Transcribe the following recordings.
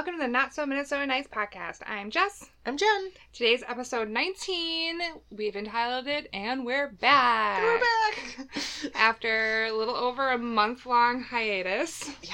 Welcome to the Not So Minnesota Nice podcast. I'm Jess. I'm Jen. Today's episode 19. We've entitled it And We're Back. We're back. After a little over a month long hiatus, yeah.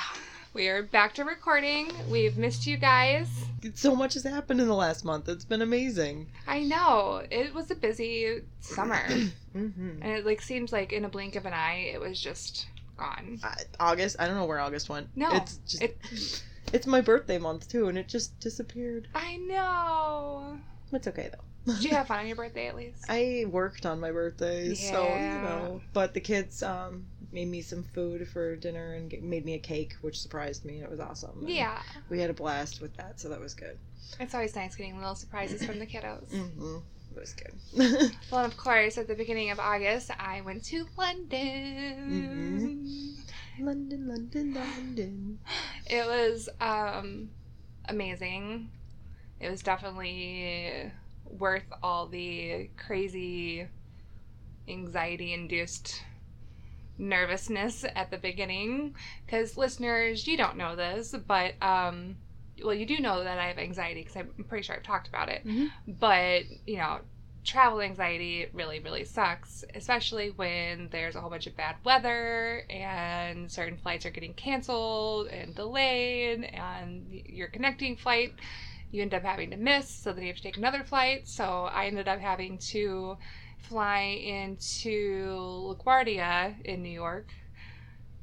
we are back to recording. We've missed you guys. So much has happened in the last month. It's been amazing. I know. It was a busy summer. Mm-hmm. and it like seems like in a blink of an eye it was just gone. Uh, August. I don't know where August went. No. It's just. It, It's my birthday month too, and it just disappeared. I know. It's okay though. Did you have fun on your birthday at least? I worked on my birthday, so you know. But the kids um made me some food for dinner and made me a cake, which surprised me. It was awesome. and yeah. We had a blast with that, so that was good. It's always nice getting little surprises from the kiddos. Mm-hmm. It was good. Well, and of course, at the beginning of August, I went to London. London, London, London. It was um, amazing. It was definitely worth all the crazy, anxiety induced nervousness at the beginning. Because, listeners, you don't know this, but, um, well, you do know that I have anxiety because I'm pretty sure I've talked about it. Mhm. But, you know, travel anxiety really, really sucks, especially when there's a whole bunch of bad weather and certain flights are getting canceled and delayed, and your connecting flight you end up having to miss, so then you have to take another flight. So I ended up having to fly into LaGuardia in New York,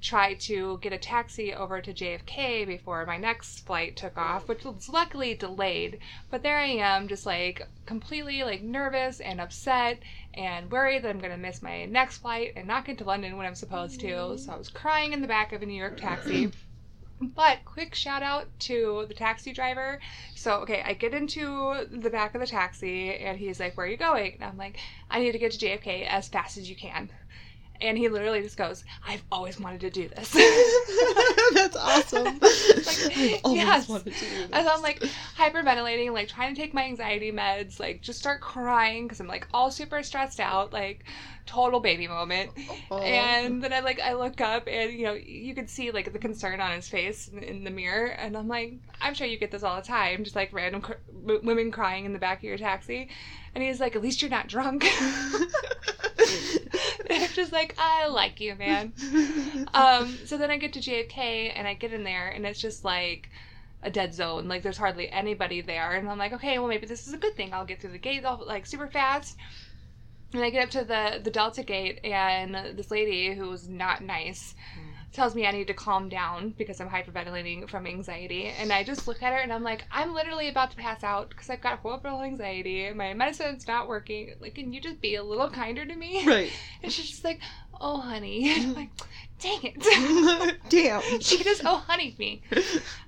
try to get a taxi over to JFK before my next flight took off, which was luckily delayed. But there I am, just like completely like nervous and upset and worried that I'm gonna miss my next flight and not get to London when I'm supposed to. So I was crying in the back of a New York taxi. But quick shout out to the taxi driver. So, okay, I get into the back of the taxi and he's like, Where are you going? And I'm like, I need to get to JFK as fast as you can. And he literally just goes, I've always wanted to do this. That's awesome. Like, Always yes. wanted to do this. As I'm like hyperventilating, like trying to take my anxiety meds, like just start crying because I'm like all super stressed out, like total baby moment. Aw. And then I like I look up and you know you could see like the concern on his face in, in the mirror, and I'm like, I'm sure you get this all the time, just like random cr- women crying in the back of your taxi, and he's like, at least you're not drunk. And I'm just like, I like you, man. Um, so then I get to JFK and I get in there and it's just like a dead zone. Like there's hardly anybody there, and I'm like, okay, well maybe this is a good thing. I'll get through the gate all, like super fast. And I get up to the the Delta gate and this lady who was not nice tells me I need to calm down because I'm hyperventilating from anxiety. And I just look at her and I'm like, I'm literally about to pass out because I've got horrible anxiety. My medicine's not working. Like, can you just be a little kinder to me? right. And she's just like, oh, honey. And I'm like, dang it. Damn. she just, oh, honey me.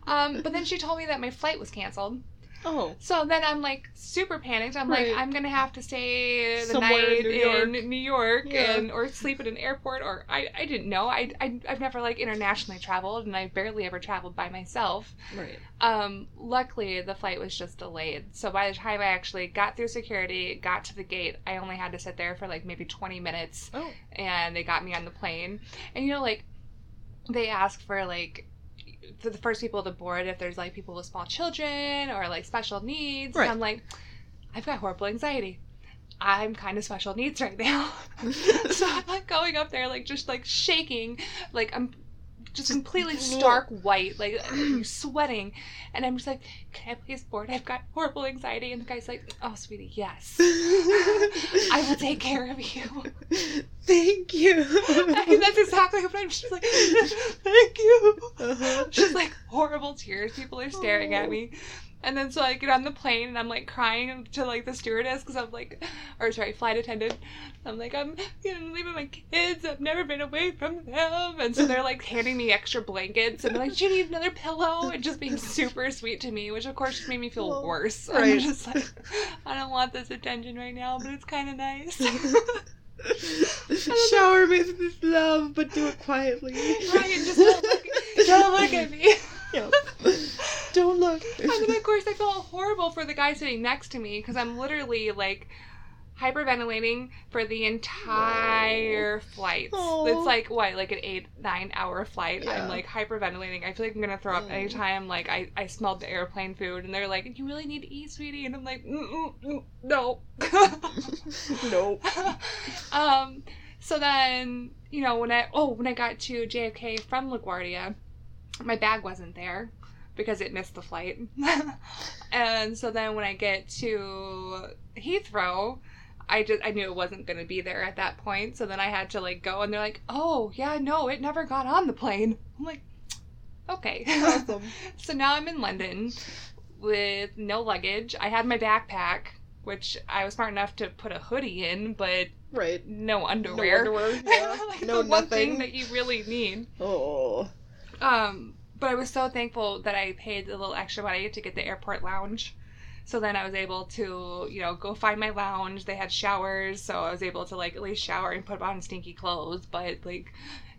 Um, but then she told me that my flight was canceled. Oh. So then I'm like super panicked. I'm Right. like, I'm gonna have to stay the Somewhere night in New York. in New York Yeah. and or sleep at an airport or I, I didn't know. I, I I've never like internationally traveled and I barely ever traveled by myself. Right. Um, luckily the flight was just delayed. So by the time I actually got through security, got to the gate, I only had to sit there for like maybe 20 minutes Oh. and they got me on the plane. And you know, like they ask for like for the first people to board if there's like people with small children or like special needs. Right. I'm like, I've got horrible anxiety. I'm kind of special needs right now. so I'm like going up there, like just like shaking, like I'm just completely stark white, like sweating, and I'm just like, "Can I please board? I've got horrible anxiety." And the guy's like, "Oh, sweetie, yes, I will take care of you." Thank you. And that's exactly what I'm just like, "Thank you." Uh-huh. Just like horrible tears. People are staring at me. And then so I get on the plane and I'm like crying to like the stewardess because I'm like, or sorry, flight attendant. I'm like, I'm you know, leaving my kids. I've never been away from them. And so they're like handing me extra blankets and they're like, Do you need another pillow? And just being super sweet to me, which of course just made me feel Oh, worse. right. I'm just like, I don't want this attention right now, but it's kind of nice. Shower me with this love, but do it quietly. Ryan, just don't look, don't look at me. Yep. Don't look. And then of course I felt horrible for the guy sitting next to me because I'm literally like hyperventilating for the entire flight. Oh. It's like what, like an eight, nine hour flight. Yeah. I'm like hyperventilating. I feel like I'm gonna throw up Mm. anytime like I, I smelled the airplane food and they're like, You really need to eat, sweetie and I'm like, "No, mm, mm, no. um so then, you know, when I oh, when I got to JFK from LaGuardia, my bag wasn't there because it missed the flight. and so then when I get to Heathrow, I just I knew it wasn't going to be there at that point. So then I had to like go and they're like, "Oh, yeah, no, it never got on the plane." I'm like, "Okay." Awesome. so now I'm in London with no luggage. I had my backpack, which I was smart enough to put a hoodie in, but Right. no underwear. No underwear. Yeah. like no the one thing nothing. that you really need. Oh. Um, but I was so thankful that I paid a little extra money to get the airport lounge. So then I was able to, you know, go find my lounge. They had showers, so I was able to like at least shower and put on stinky clothes, but like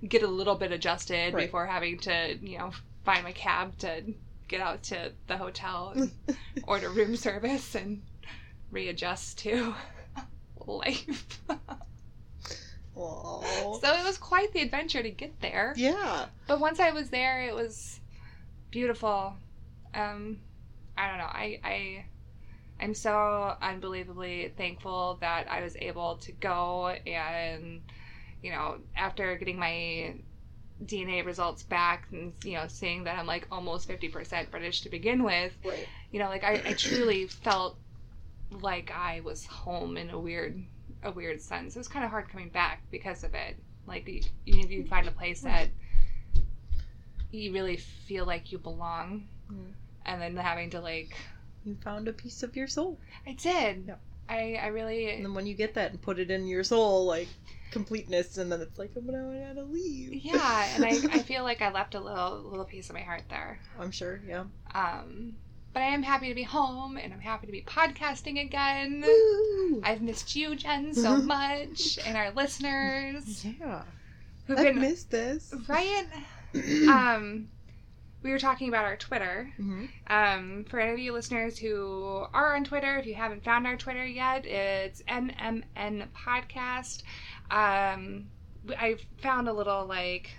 get a little bit adjusted Right. before having to, you know, find my cab to get out to the hotel and order room service and readjust to life. So it was quite the adventure to get there. Yeah. But once I was there, it was beautiful. Um, I don't know. I I I'm so unbelievably thankful that I was able to go and you know after getting my DNA results back and you know seeing that I'm like almost 50% British to begin with, Right. you know like I, I truly felt like I was home in a weird a weird sense. It was kind of hard coming back because of it. Like you, you, you find a place that you really feel like you belong, and then having to like You found a piece of your soul. I did. Yeah. I I really And then when you get that and put it in your soul, like completeness, and then it's like, oh, but I gotta leave. yeah, and I I feel like I left a little little piece of my heart there. I'm sure, yeah. Um, but I am happy to be home, and I'm happy to be podcasting again. Woo! I've missed you, Jen, so much, and our listeners Yeah. who've I've been missed this. right. Um, we were talking about our Twitter. Mhm. Um, for any of you listeners who are on Twitter, if you haven't found our Twitter yet, it's NMN Podcast. Um, I found a little like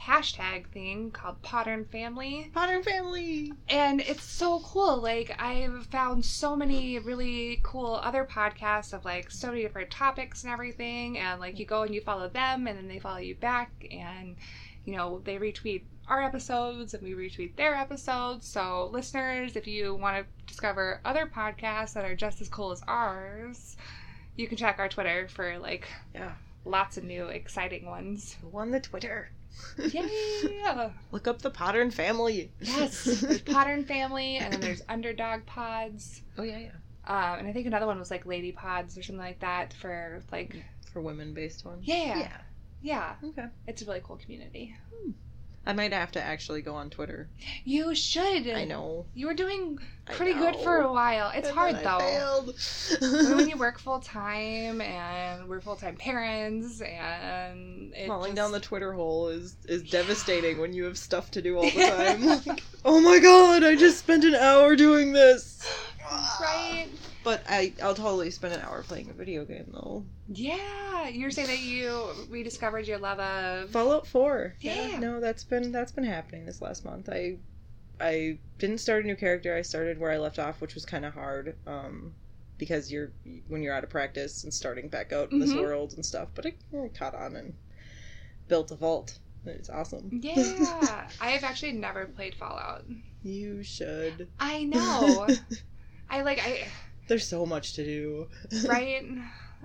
hashtag thing called Podern Family. Podern Family. And it's so cool. Like I've found so many really cool other podcasts of like so many different topics and everything. And like you go and you follow them and then they follow you back and you know, they retweet our episodes and we retweet their episodes. So listeners, if you want to discover other podcasts that are just as cool as ours, you can check our Twitter for like Yeah. Lots of new exciting ones. Who won the Twitter? Yeah. Look up the Podern Family. Yes, there's Podern Family, and then there's Underdog Pods, Oh yeah, yeah. um, and I think another one was like Lady Pods or something like that for like For women-based ones. yeah, Yeah. yeah. Okay. It's a really cool community. I might have to actually go on Twitter. You should. I know. You were doing pretty good for a while. It's And hard though. when you work full time and we're full time parents and it Falling just- down the Twitter hole is is devastating when you have stuff to do all the time. Like, oh my god, I just spent an hour doing this. right. But I I'll totally spend an hour playing a video game though. Yeah, you're saying that you rediscovered your love of Fallout 4. Yeah. No, that's been that's been happening this last month. I I didn't start a new character. I started where I left off, which was kind of hard. Um because you're when you're out of practice and starting back out in this Mhm. world and stuff, but I, I caught on and built a vault. It's awesome. Yeah, I have actually never played Fallout. You should. I know. I like I There's so much to do. right,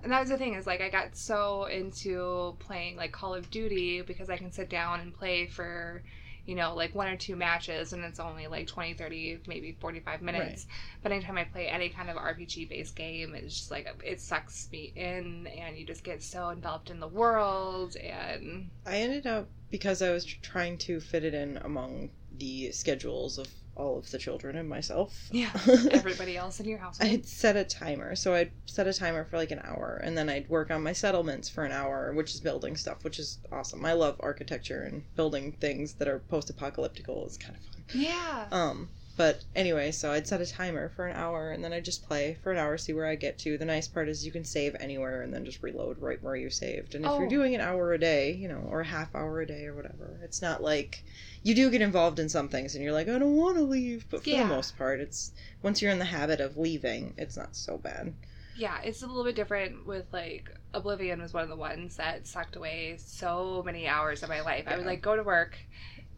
and that was the thing is like I got so into playing like Call of Duty because I can sit down and play for you know like one or two matches and it's only like 20 30 maybe 45 minutes. But anytime i play any kind of rpg based game it's just like it sucks me in and you just get so enveloped in the world and I ended up because I was trying to fit it in among the schedules of all of the children and myself. yeah everybody else in your household I'd set a timer. So I'd set a timer for like an hour and then I'd work on my settlements for an hour, which is building stuff, which is awesome. I love architecture and building things that are post apocalyptical is kind of fun. yeah Um, But anyway, so I'd set a timer for an hour and then I'd just play for an hour, see where I get to. The nice part is you can save anywhere and then just reload right where you saved. And if Oh. you're doing an hour a day, you know, or a half hour a day or whatever, it's not like you do get involved in some things and you're like, I don't want to leave. But for Yeah. the most part, it's once you're in the habit of leaving, it's not so bad. Yeah, it's a little bit different with like Oblivion was one of the ones that sucked away so many hours of my life. I would like go to work,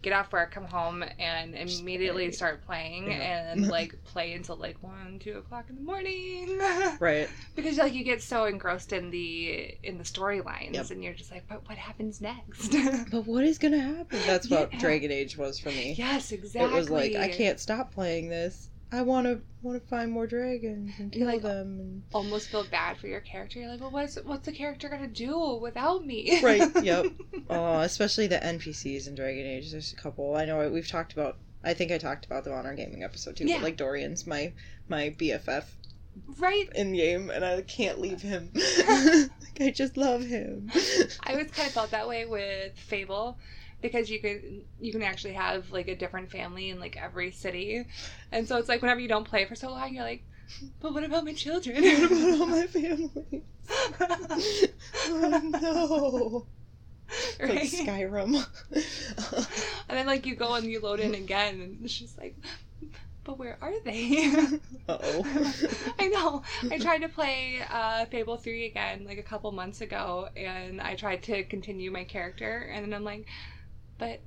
get off work, come home, and immediately start playing Yeah. and like play until like one, two o'clock in the morning. Right. because like you get so engrossed in the in the storylines Yep. and you're just like, but what happens next? But what is going to happen? That's what Yeah. Dragon Age was for me. yes, exactly. It was like I can't stop playing this. I want to want to find more dragons and kill like, them. And... almost feel bad for your character. You're like, well, what's what's the character gonna do without me? Right. Yep. Oh, especially the NPCs in Dragon Age. There's a couple. I know we've talked about. I think I talked about them on our gaming episode too. Yeah. But like Dorian's my my BFF right. in game, and I can't leave him. like I just love him. I always kind of felt that way with Fable because you can you can actually have like a different family in like every city, and so it's like whenever you don't play for so long, you're like, but what about my children? what about all my family? oh no! Right? like Skyrim. and then like you go and you load in again, and it's just like, but where are they? uh oh. I know. I tried to play uh, Fable 3 again like a couple months ago, and I tried to continue my character, and then I'm like, but,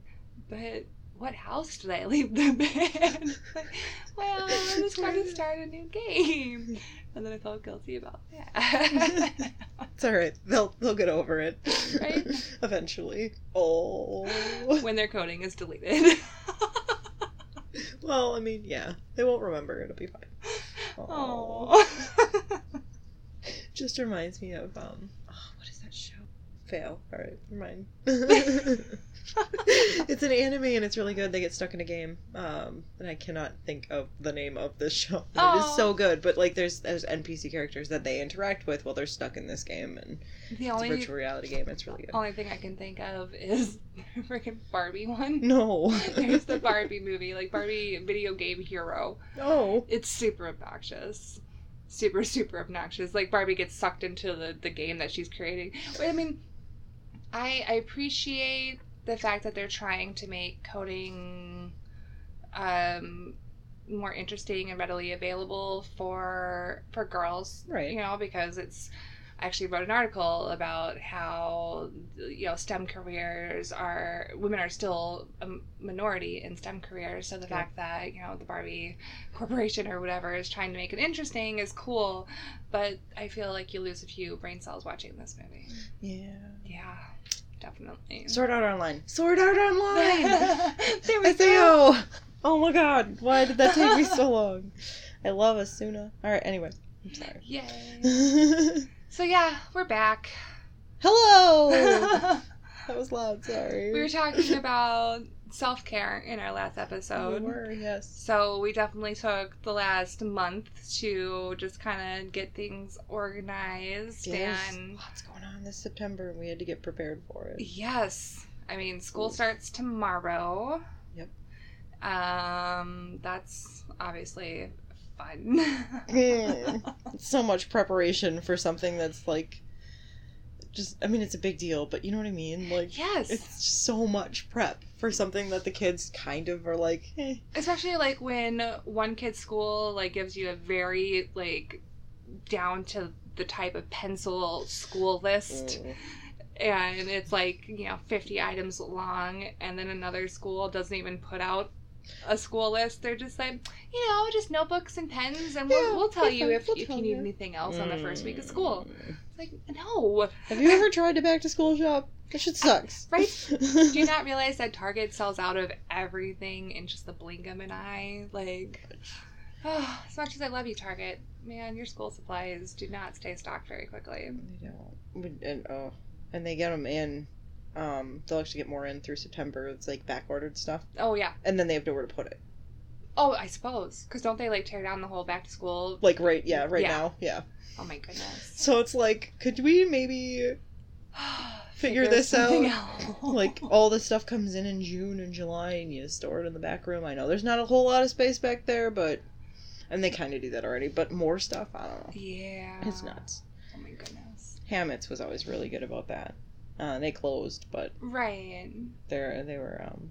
but, what house did I leave them in? like, well, I'm just going to start a new game. And then I felt guilty about that. It's alright. They'll they'll get over it. Right? Eventually. Oh. when their coding is deleted. Well, I mean, yeah. They won't remember. It'll be fine. Oh. Just reminds me of um oh, what is that show? Fail. Alright, never mind. it's an anime and it's really good. They get stuck in a game. Um and I cannot think of the name of this show. But It is so good. But like there's there's NPC characters that they interact with while they're stuck in this game and the it's a only virtual reality game. It's really good. The only thing I can think of is the freaking Barbie one. No. There's the Barbie movie, like Barbie video game hero. No. It's super obnoxious. Super, super obnoxious. Like Barbie gets sucked into the, the game that she's creating. Wait, I mean, I, I appreciate the fact that they're trying to make coding um, more interesting and readily available for for girls. Right. You know, because it's I actually wrote an article about how you know STEM careers are women are still a minority in STEM careers. So the fact that you know the Barbie corporation or whatever is trying to make it interesting is cool, but I feel like you lose a few brain cells watching this movie. Yeah. Yeah, definitely. Sword Art Online. Sword Art Online. there we go. SAO. Oh my god, why did that take me so long? I love Asuna. Alright, anyway. I'm sorry. Yay. So yeah, we're back. Hello! That was loud, sorry. We were talking about self care in our last episode. We were, yes. So we definitely took the last month to just kind of get things organized Yes. and Lots going on this September and we had to get prepared for it. yes, I mean school starts tomorrow. Yep. Um, that's obviously fun. Mm. So much preparation for something that's like just I mean it's a big deal, but you know what I mean? Like yes, it's so much prep for something that the kids kind of are like, eh. especially like when one kid's school like gives you a very like down to the type of pencil school list. Mm. and it's like you know 50 items long and then another school doesn't even put out a school list they're just like you know just notebooks and pens and we'll, Yeah, we'll tell you if, we'll if you need you. anything else on the first week of school Mm. it's like no Have you ever tried to back to school shop? That shit sucks. Right? do you not realize that target sells out of everything in just the blink of an eye like oh, as much as i love you target man your school supplies do not stay stocked very quickly They don't. And oh, and they get them in. Um, they'll actually get more in through September. It's like back ordered stuff, oh yeah and then they have nowhere to put it. oh i suppose because don't they like tear down the whole back to school Like right, yeah, right Yeah. now, yeah. oh my goodness So it's like, could we maybe figure this out. out. like all the stuff comes in in June and July, and you store it in the back room. I know there's not a whole lot of space back there, but and they kind of do that already. But more stuff, I don't know. yeah. It's nuts. Oh my goodness. Hammett's was always really good about that. Uh, they closed, but Right. they're they were um,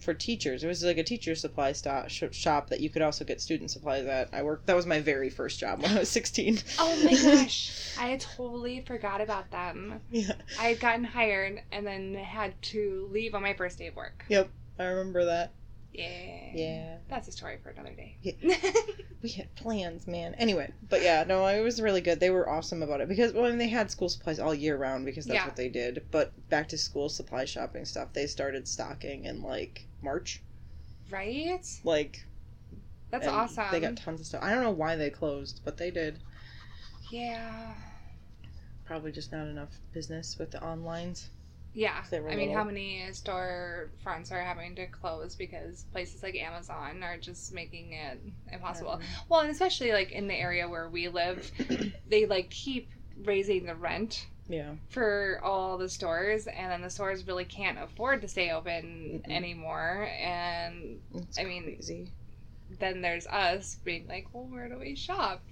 for teachers. It was like a teacher supply sto- sh- shop that you could also get student supplies at. I worked. That was my very first job when I was sixteen. Oh my gosh. I totally forgot about them. yeah. I had gotten hired and then had to leave on my first day of work. Yep. I remember that. Yeah. Yeah. That's a story for another day. we had plans, man. Anyway, but yeah, no, it was really good. They were awesome about it because well, I mean, they had school supplies all year round because that's Yeah. what they did. But back to school supply shopping stuff, they started stocking in like March. right? Like That's awesome. They got tons of stuff. I don't know why they closed, but they did. yeah. Probably just not enough business with the onlines. Yeah. I mean, how many store fronts are having to close because places like Amazon are just making it impossible? Mm-hmm. Well, and especially like in the area where we live, they like keep raising the rent Yeah. for all the stores and then the stores really can't afford to stay open Mm-mm. anymore and It's I mean, crazy. Then there's us being like well where do we shop?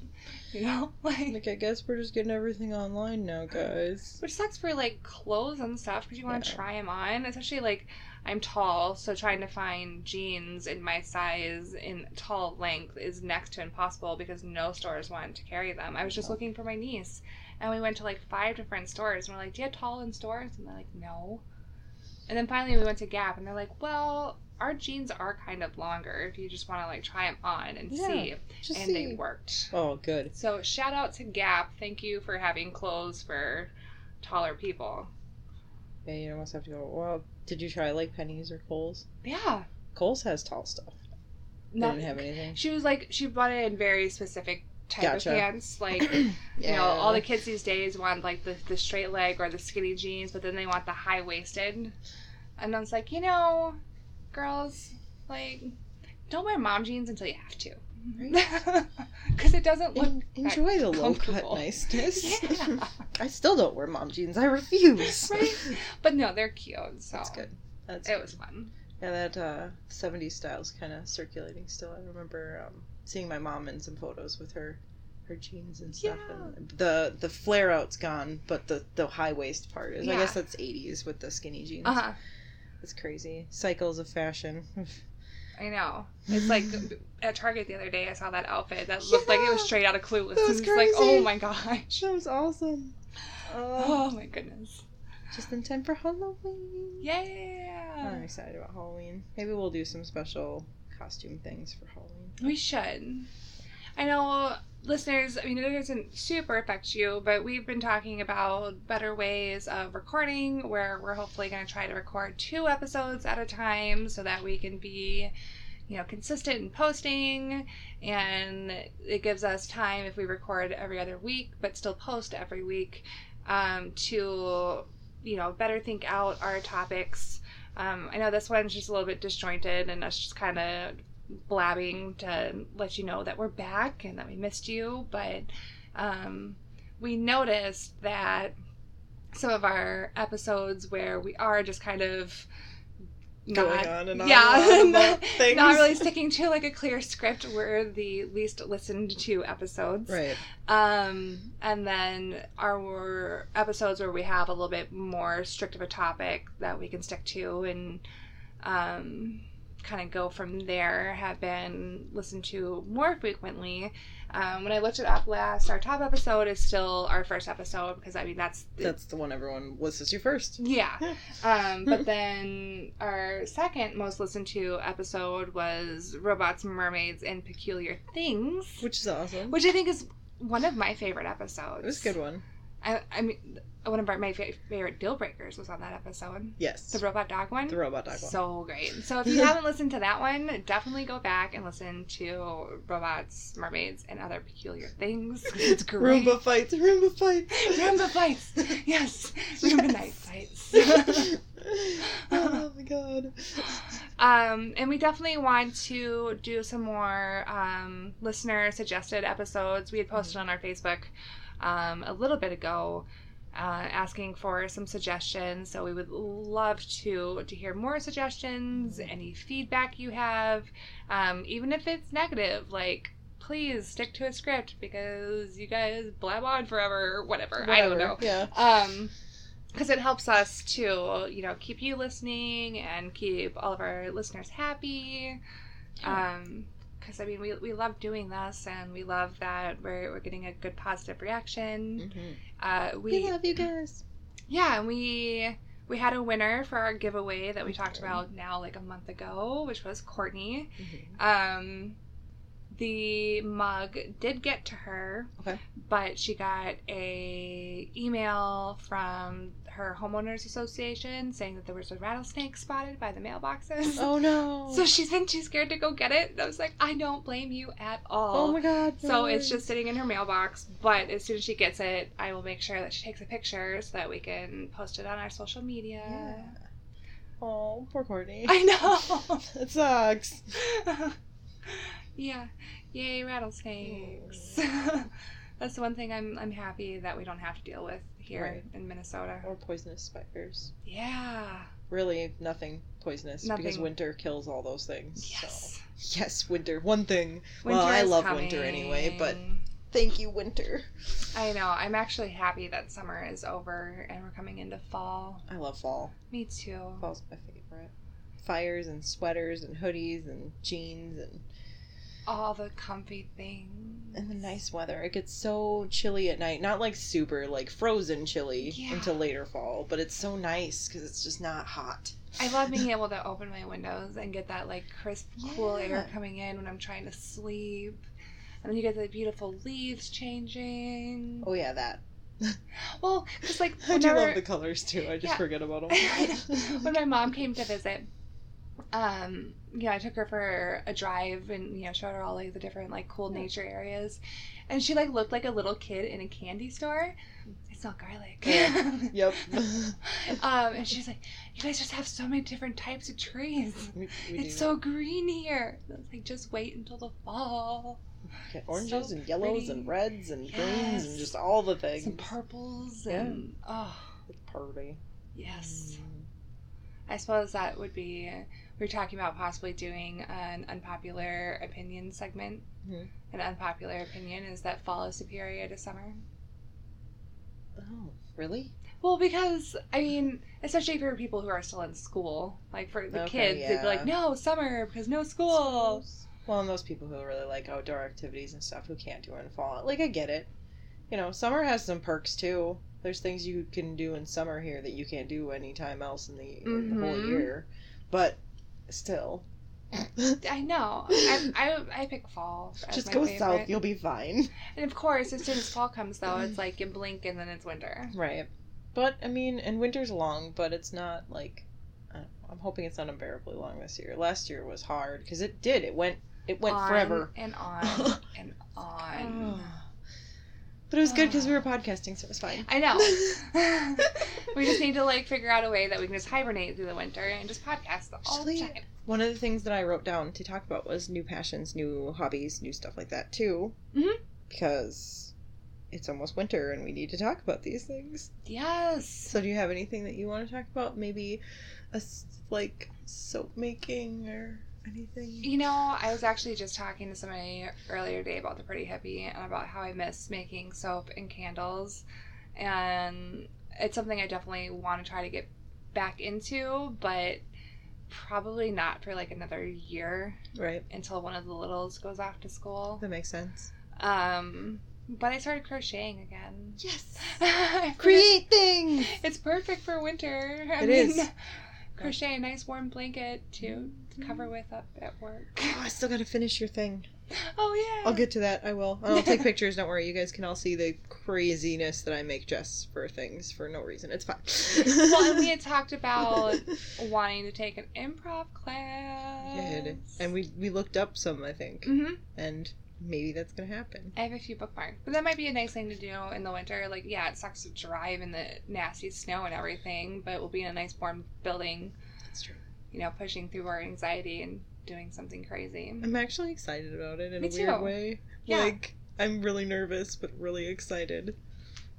You know like Like I guess we're just getting everything online now, guys. which sucks for like clothes and stuff because you want to Yeah. try them on especially like i'm tall so trying to find jeans in my size in tall length is next to impossible because no stores want to carry them. I was just looking for my niece and we went to like five different stores and we're like do you have tall in stores? And they're like no. And then finally we went to gap and they're like well our jeans are kind of longer if you just want to like try them on and Yeah, see and see. they worked Oh, good. so shout out to Gap. Thank you for having clothes for taller people. Yeah, you almost have to go. Well, did you try like Penney's or Kohl's? Yeah. Kohl's has tall stuff. They Not, didn't have anything. she was like she bought it in very specific type Gotcha. of pants. Like you know, all the kids these days want like the, the straight leg or the skinny jeans, but then they want the high waisted. And I was like, you know, girls, like, don't wear mom jeans until you have to. Because it doesn't look En- enjoy the low cut niceness. Yeah. I still don't wear mom jeans. I refuse. right. But no, they're cute. So That's good. That's it good. was fun. Yeah, that uh, 70s style's kind of circulating still. I remember um, seeing my mom in some photos with her her jeans and stuff. And the the flare out's gone, but the the high waist part is. I guess that's 80s with the skinny jeans. Uh huh. It's crazy. Cycles of fashion. I know. It's like at Target the other day, I saw that outfit that looked like it was straight out of Clueless. That was was like, oh my gosh. that was awesome. Oh, Oh my goodness. just in time for Halloween. Yeah. I'm excited about Halloween. Maybe we'll do some special costume things for Halloween. We should. I know listeners, I mean, it doesn't super affect you, but we've been talking about better ways of recording where we're hopefully going to try to record two episodes at a time so that we can be, you know, consistent in posting and it gives us time if we record every other week but still post every week um, to, you know, better think out our topics. Um, I know this one's just a little bit disjointed and us just kind of blabbing to let you know that we're back and that we missed you, but um, we noticed that some of our episodes where we are just kind of Going not, on and on yeah, and on not, things. not really sticking to like a clear script. We're the least listened to episodes. Right. Um, and then our episodes where we have a little bit more strict of a topic that we can stick to and um, kind of go from there have been listened to more frequently. Um, when I looked it up last, our top episode is still our first episode because I mean that's That's the one everyone listens to first. yeah. Um, but then our second most listened to episode was Robots, Mermaids, and Peculiar Things, Which is awesome. which I think is one of my favorite episodes. it was a good one. I, I mean, one of our, my fa- favorite deal breakers was on that episode. Yes. The robot dog one. The robot dog one. So great. So if you haven't listened to that one, definitely go back and listen to Robots, Mermaids, and Other Peculiar Things. It's great. Roomba fights. Roomba fights. Roomba fights. Yes. Yes. Roomba night fights. oh my god. Um, and we definitely want to do some more um, listener suggested episodes. We had posted on our Facebook um, a little bit ago uh, asking for some suggestions. So we would love to to hear more suggestions, any feedback you have, um, even if it's negative. Like, please stick to a script because you guys blab on forever or whatever. I don't know. Yeah. Um, because it helps us to you know keep you listening and keep all of our listeners happy. Um, because I mean we, we love doing this and we love that we're, we're getting a good positive reaction. Mhm. Uh, We we love you guys. yeah, and we we had a winner for our giveaway that we talked about now like a month ago, which was Courtney. Mhm. Um, the mug did get to her, Okay. but she got a email from her homeowners association saying that there was a rattlesnake spotted by the mailboxes. Oh no. So she's been too scared to go get it. And I was like, I don't blame you at all. Oh my god. So it's just sitting in her mailbox, but as soon as she gets it, I will make sure that she takes a picture so that we can post it on our social media. Yeah. Oh, poor Courtney. I know. It sucks. yeah. Yay, rattlesnakes. That's the one thing I'm I'm happy that we don't have to deal with here Right. in Minnesota. Or poisonous spiders. Yeah. Really, nothing poisonous because winter kills all those things. Yes. So. Yes, winter. One thing. well, Winter I is love winter anyway, but thank you, winter. I know. I'm actually happy that summer is over and we're coming into fall. I love fall. Me too. Fall's my favorite. Fires and sweaters and hoodies and jeans and All the comfy things. and the nice weather. It gets so chilly at night. Not like super like frozen chilly Yeah. until later fall, but it's so nice because it's just not hot. I love being able to open my windows and get that like crisp, cool air coming in when I'm trying to sleep. And then you get the beautiful leaves changing. Oh yeah, that. Well, because like I do love the colors too. I just Yeah. forget about them. when my mom came to visit, um, know, I took her for a drive and you know showed her all like the different like cool Yeah. nature areas, and she like looked like a little kid in a candy store. It's not garlic. Yeah. yep. um, and she's like, "You guys just have so many different types of trees. we, we It's do. so green here." And I was like, "Just wait until the fall. Oranges so and yellows pretty. and reds and greens and just all the things. Some purples Yeah. and oh It's pretty. yes." Mm. I suppose that would be. We were talking about possibly doing an unpopular opinion segment. Mhm. An unpopular opinion is that fall is superior to summer. Oh, really? Well, because I mean, especially for people who are still in school, like for the Okay, kids, they'd be like, "No, summer because no school." Well, and those people who really like outdoor activities and stuff who can't do it in fall. Like, I get it. You know, summer has some perks too. There's things you can do in summer here that you can't do anytime else in the, in the whole Mhm. year. But still, I know. I, I, I pick fall. Just go favorite. south. You'll be fine. And of course, as soon as fall comes, though, it's like you blink and then it's winter. Right. But I mean, and winter's long, but it's not like. know, I'm hoping it's not unbearably long this year. Last year was hard because it did. It went. It went on forever. and on and on. Oh. But it was good because we were podcasting, so it was fine. I know. we just need to like figure out a way that we can just hibernate through the winter and just podcast all the time. One of the things that I wrote down to talk about was new passions, new hobbies, new stuff like that too. Mhm. Because it's almost winter and we need to talk about these things. Yes. So, do you have anything that you want to talk about? Maybe a like soap making or anything? You know, I was actually just talking to somebody earlier today about the Pretty Hippie and about how I miss making soap and candles. And it's something I definitely want to try to get back into, but probably not for like another year Right. until one of the littles goes off to school. That makes sense. Um, but I started crocheting again. Yes. Create things. It's perfect for winter. I It is. Crochet a nice warm blanket to cover with up at work. Oh, I still got to finish your thing. Oh yeah. I'll get to that. I will. I'll take pictures. Don't worry. You guys can all see the craziness that I make Jess for things for no reason. It's fine. well, and we had talked about wanting to take an improv class. did. And we we looked up some, I think, hmm and maybe that's gonna happen. I have a few bookmarks, but that might be a nice thing to do in the winter. Like, yeah, it sucks to drive in the nasty snow and everything, but we'll be in a nice warm building. You know, pushing through our anxiety and doing something crazy. I'm actually excited about it in Me a weird too. way. Yeah. Like I'm really nervous, but really excited.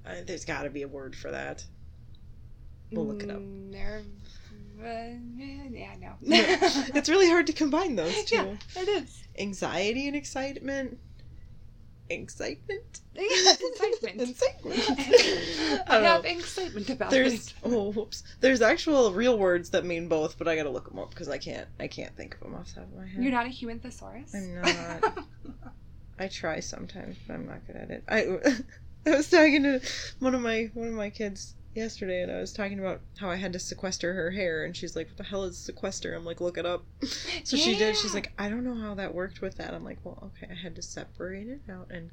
Uh, there's got to be a word for that. We'll look it up. Nerve. Yeah, no. it's really hard to combine those two. Yeah, it is. Anxiety and excitement. Excitement. excitement. Excitement. I don't have know. excitement about There's it. oh whoops. There's actual real words that mean both, but I gotta look them up because I can't I can't think of them off the top of my head. You're not a human thesaurus. I'm not. I try sometimes, but I'm not good at it. I I was talking to one of my one of my kids yesterday, and I was talking about how I had to sequester her hair, and she's like, "What the hell is sequester?" I'm like, "Look it up." So she did. She's like, "I don't know how that worked with that." I'm like, "Well, okay, I had to separate it out," and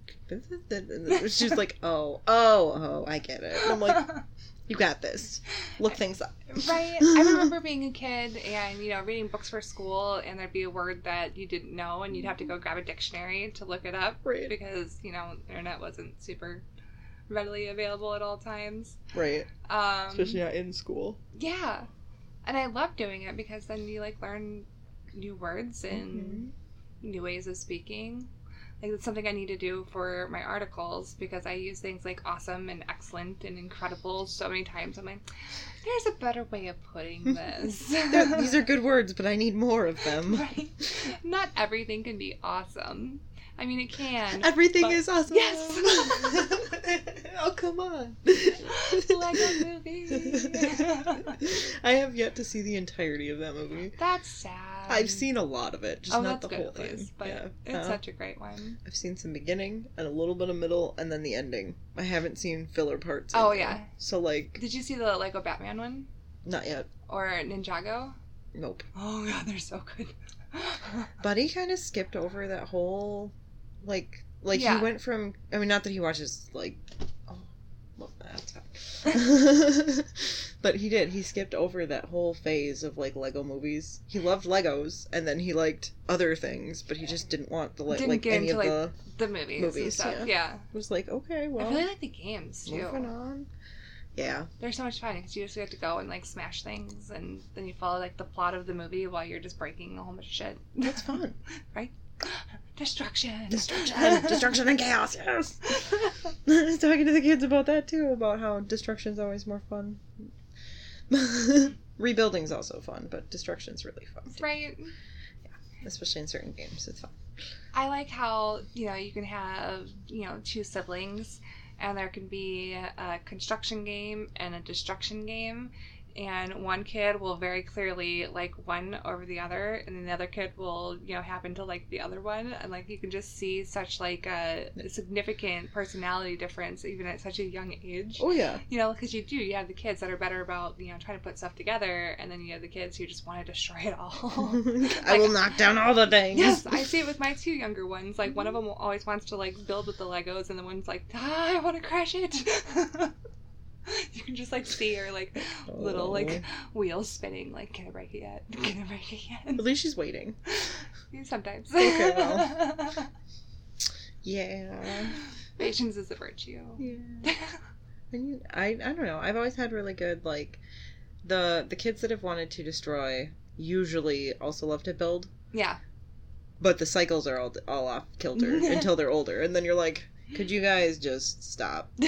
she's like, "Oh, oh, oh, I get it." And I'm like, "You got this. Look things up." Right. I remember being a kid and, you know, reading books for school and there'd be a word that you didn't know and you'd have to go grab a dictionary to look it up Right. because, you know, the internet wasn't super readily available at all times. Right. Um Especially not in school. Yeah. And I love doing it because then you like learn new words and new ways of speaking. Like it's something I need to do for my articles because I use things like awesome and excellent and incredible so many times. I'm like, there's a better way of putting this. These are good words, but I need more of them. right. Not everything can be awesome. I mean, it can. Everything But- is awesome. Yes. oh come on. Lego movie. I have yet to see the entirety of that movie. That's sad. I've seen a lot of it, just oh, not the whole thing. least, but yeah. it's Uh, such a great one. I've seen some beginning and a little bit of middle, and then the ending. I haven't seen filler parts. Oh, yeah. So like, Did you see the Lego Batman one not yet. or Ninjago? Nope. Oh god, they're so good. Buddy kind of skipped over that whole, like, like Yeah. he went from. I mean, not that he watches like. Oh, love that. but he did. He skipped over that whole phase of like Lego movies. He loved Legos, and then he liked other things, but he just didn't want the Didn't like any into, of like, the. the movies, stuff. yeah. Yeah, Was like okay, well, I really like the games too. moving on. Yeah, They're so much fun because you just get to go and like smash things, and then you follow like the plot of the movie while you're just breaking a whole bunch of shit. that's fun. Destruction. Destruction, destruction, and chaos. Yes. I was talking to the kids about that too, about how destruction's always more fun. Rebuilding's also fun, but destruction's really fun, too. Right. Yeah, especially in certain games. It's fun. I like how you know you can have you know two siblings, and there can be a construction game and a destruction game, and one kid will very clearly like one over the other, and then the other kid will you know happen to like the other one, and like you can just see such like a significant personality difference even at such a young age. Oh yeah, You know, because you do, you have the kids that are better about, you know, trying to put stuff together, and then you have the kids who just want to destroy it all. I will knock down all the things. Yes, I see it with my two younger ones. Like one of them always wants to like build with the Legos, and the one's like, ah, I want to crash it. you can just like see her like little Oh. like wheels spinning. Like, can I break it yet? Can I break it yet? At least she's waiting. Sometimes. Okay, well. Yeah. patience is a virtue. Yeah. And I I don't know. I've always had really good like the the kids that have wanted to destroy usually also love to build, yeah. but the cycles are all all off kilter until they're older, and then you're like, could you guys just stop,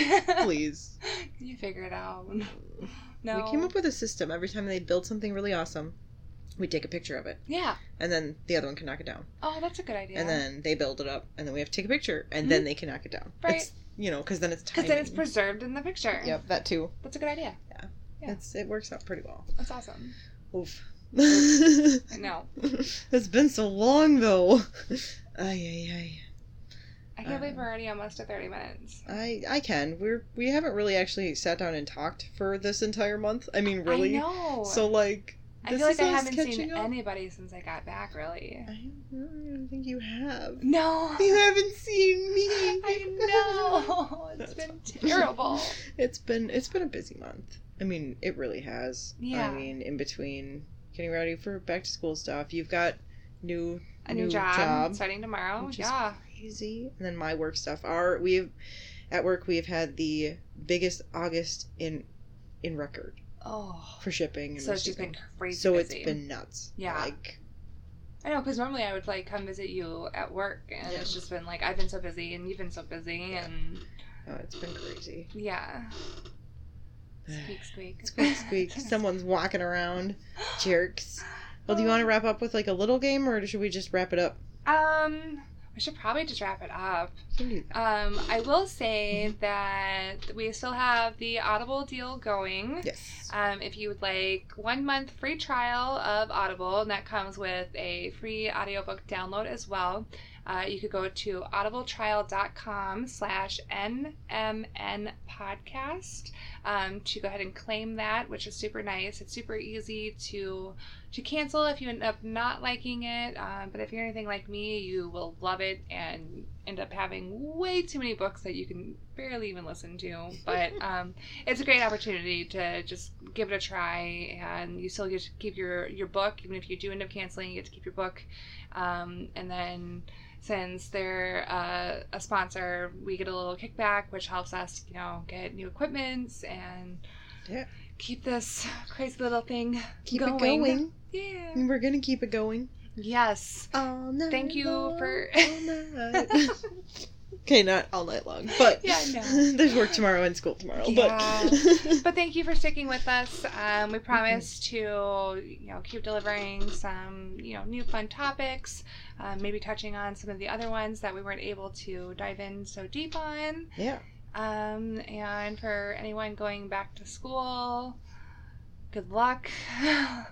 please? Can you figure it out? No. We came up with a system. Every time they build something really awesome, we take a picture of it, Yeah. and then the other one can knock it down, Oh, that's a good idea. and then they build it up, and then we have to take a picture, and then mm-hmm. they can knock it down. Right. It's, you know, because then it's Because then it's preserved in the picture. Yep, that too. That's a good idea. Yeah. It's it works out pretty well. That's awesome. Oof. I know. it's been so long though. Ay ay ay I can't believe Um, we're already almost to 30 minutes. I I can. We're we haven't really actually sat down and talked for this entire month. I mean, really. I know. So like, I feel like I haven't seen up. anybody since I got back, really. I don't think you have. No. You haven't seen me. I know. It's That's been terrible. It's been it's been a busy month. I mean, it really has. Yeah. I mean, in between getting ready for back to school stuff, you've got new A new, New job, job, starting tomorrow. Yeah. Crazy. And then my work stuff. Our we've at work we have had the biggest August in in record Oh. for shipping and So it's just been crazy. so busy. it's been nuts. Yeah. Like I know, because normally I would like come visit you at work, and it's just been like I've been so busy, and you've been so busy, and Oh, it's been crazy. Yeah. Squeak, squeak. Squeak, squeak. Someone's walking around. Jerks. Well, do you want to wrap up with like a little game, or should we just wrap it up? Um, we should probably just wrap it up. We can do that. Um, I will say that we still have the Audible deal going. Yes. Um, if you would like one month free trial of Audible, and that comes with a free audiobook download as well. Uh, you could go to audibletrial.com slash NMN podcast um, to go ahead and claim that, which is super nice. It's super easy to to cancel if you end up not liking it. Um, but if you're anything like me, you will love it and end up having way too many books that you can barely even listen to. But um, it's a great opportunity to just give it a try, and you still get to keep your your book, even if you do end up canceling. You get to keep your book, um, and then since they're uh, a sponsor, we get a little kickback, which helps us, you know, get new equipments and Yeah. keep this crazy little thing Keep going. it going. Yeah. And We're gonna keep it going. Yes. All night Thank you for- all. okay, not all night long, but Yeah, know. there's work tomorrow and school tomorrow. Yeah. But But thank you for sticking with us. Um, we promise to, you know, keep delivering some, you know, new fun topics. Um, maybe touching on some of the other ones that we weren't able to dive in so deep on. yeah, Um, and for anyone going back to school, good luck.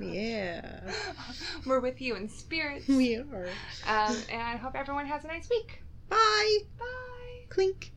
yeah, We're with you in spirit. we are. Um, and I hope everyone has a nice week. Bye. Bye. Clink.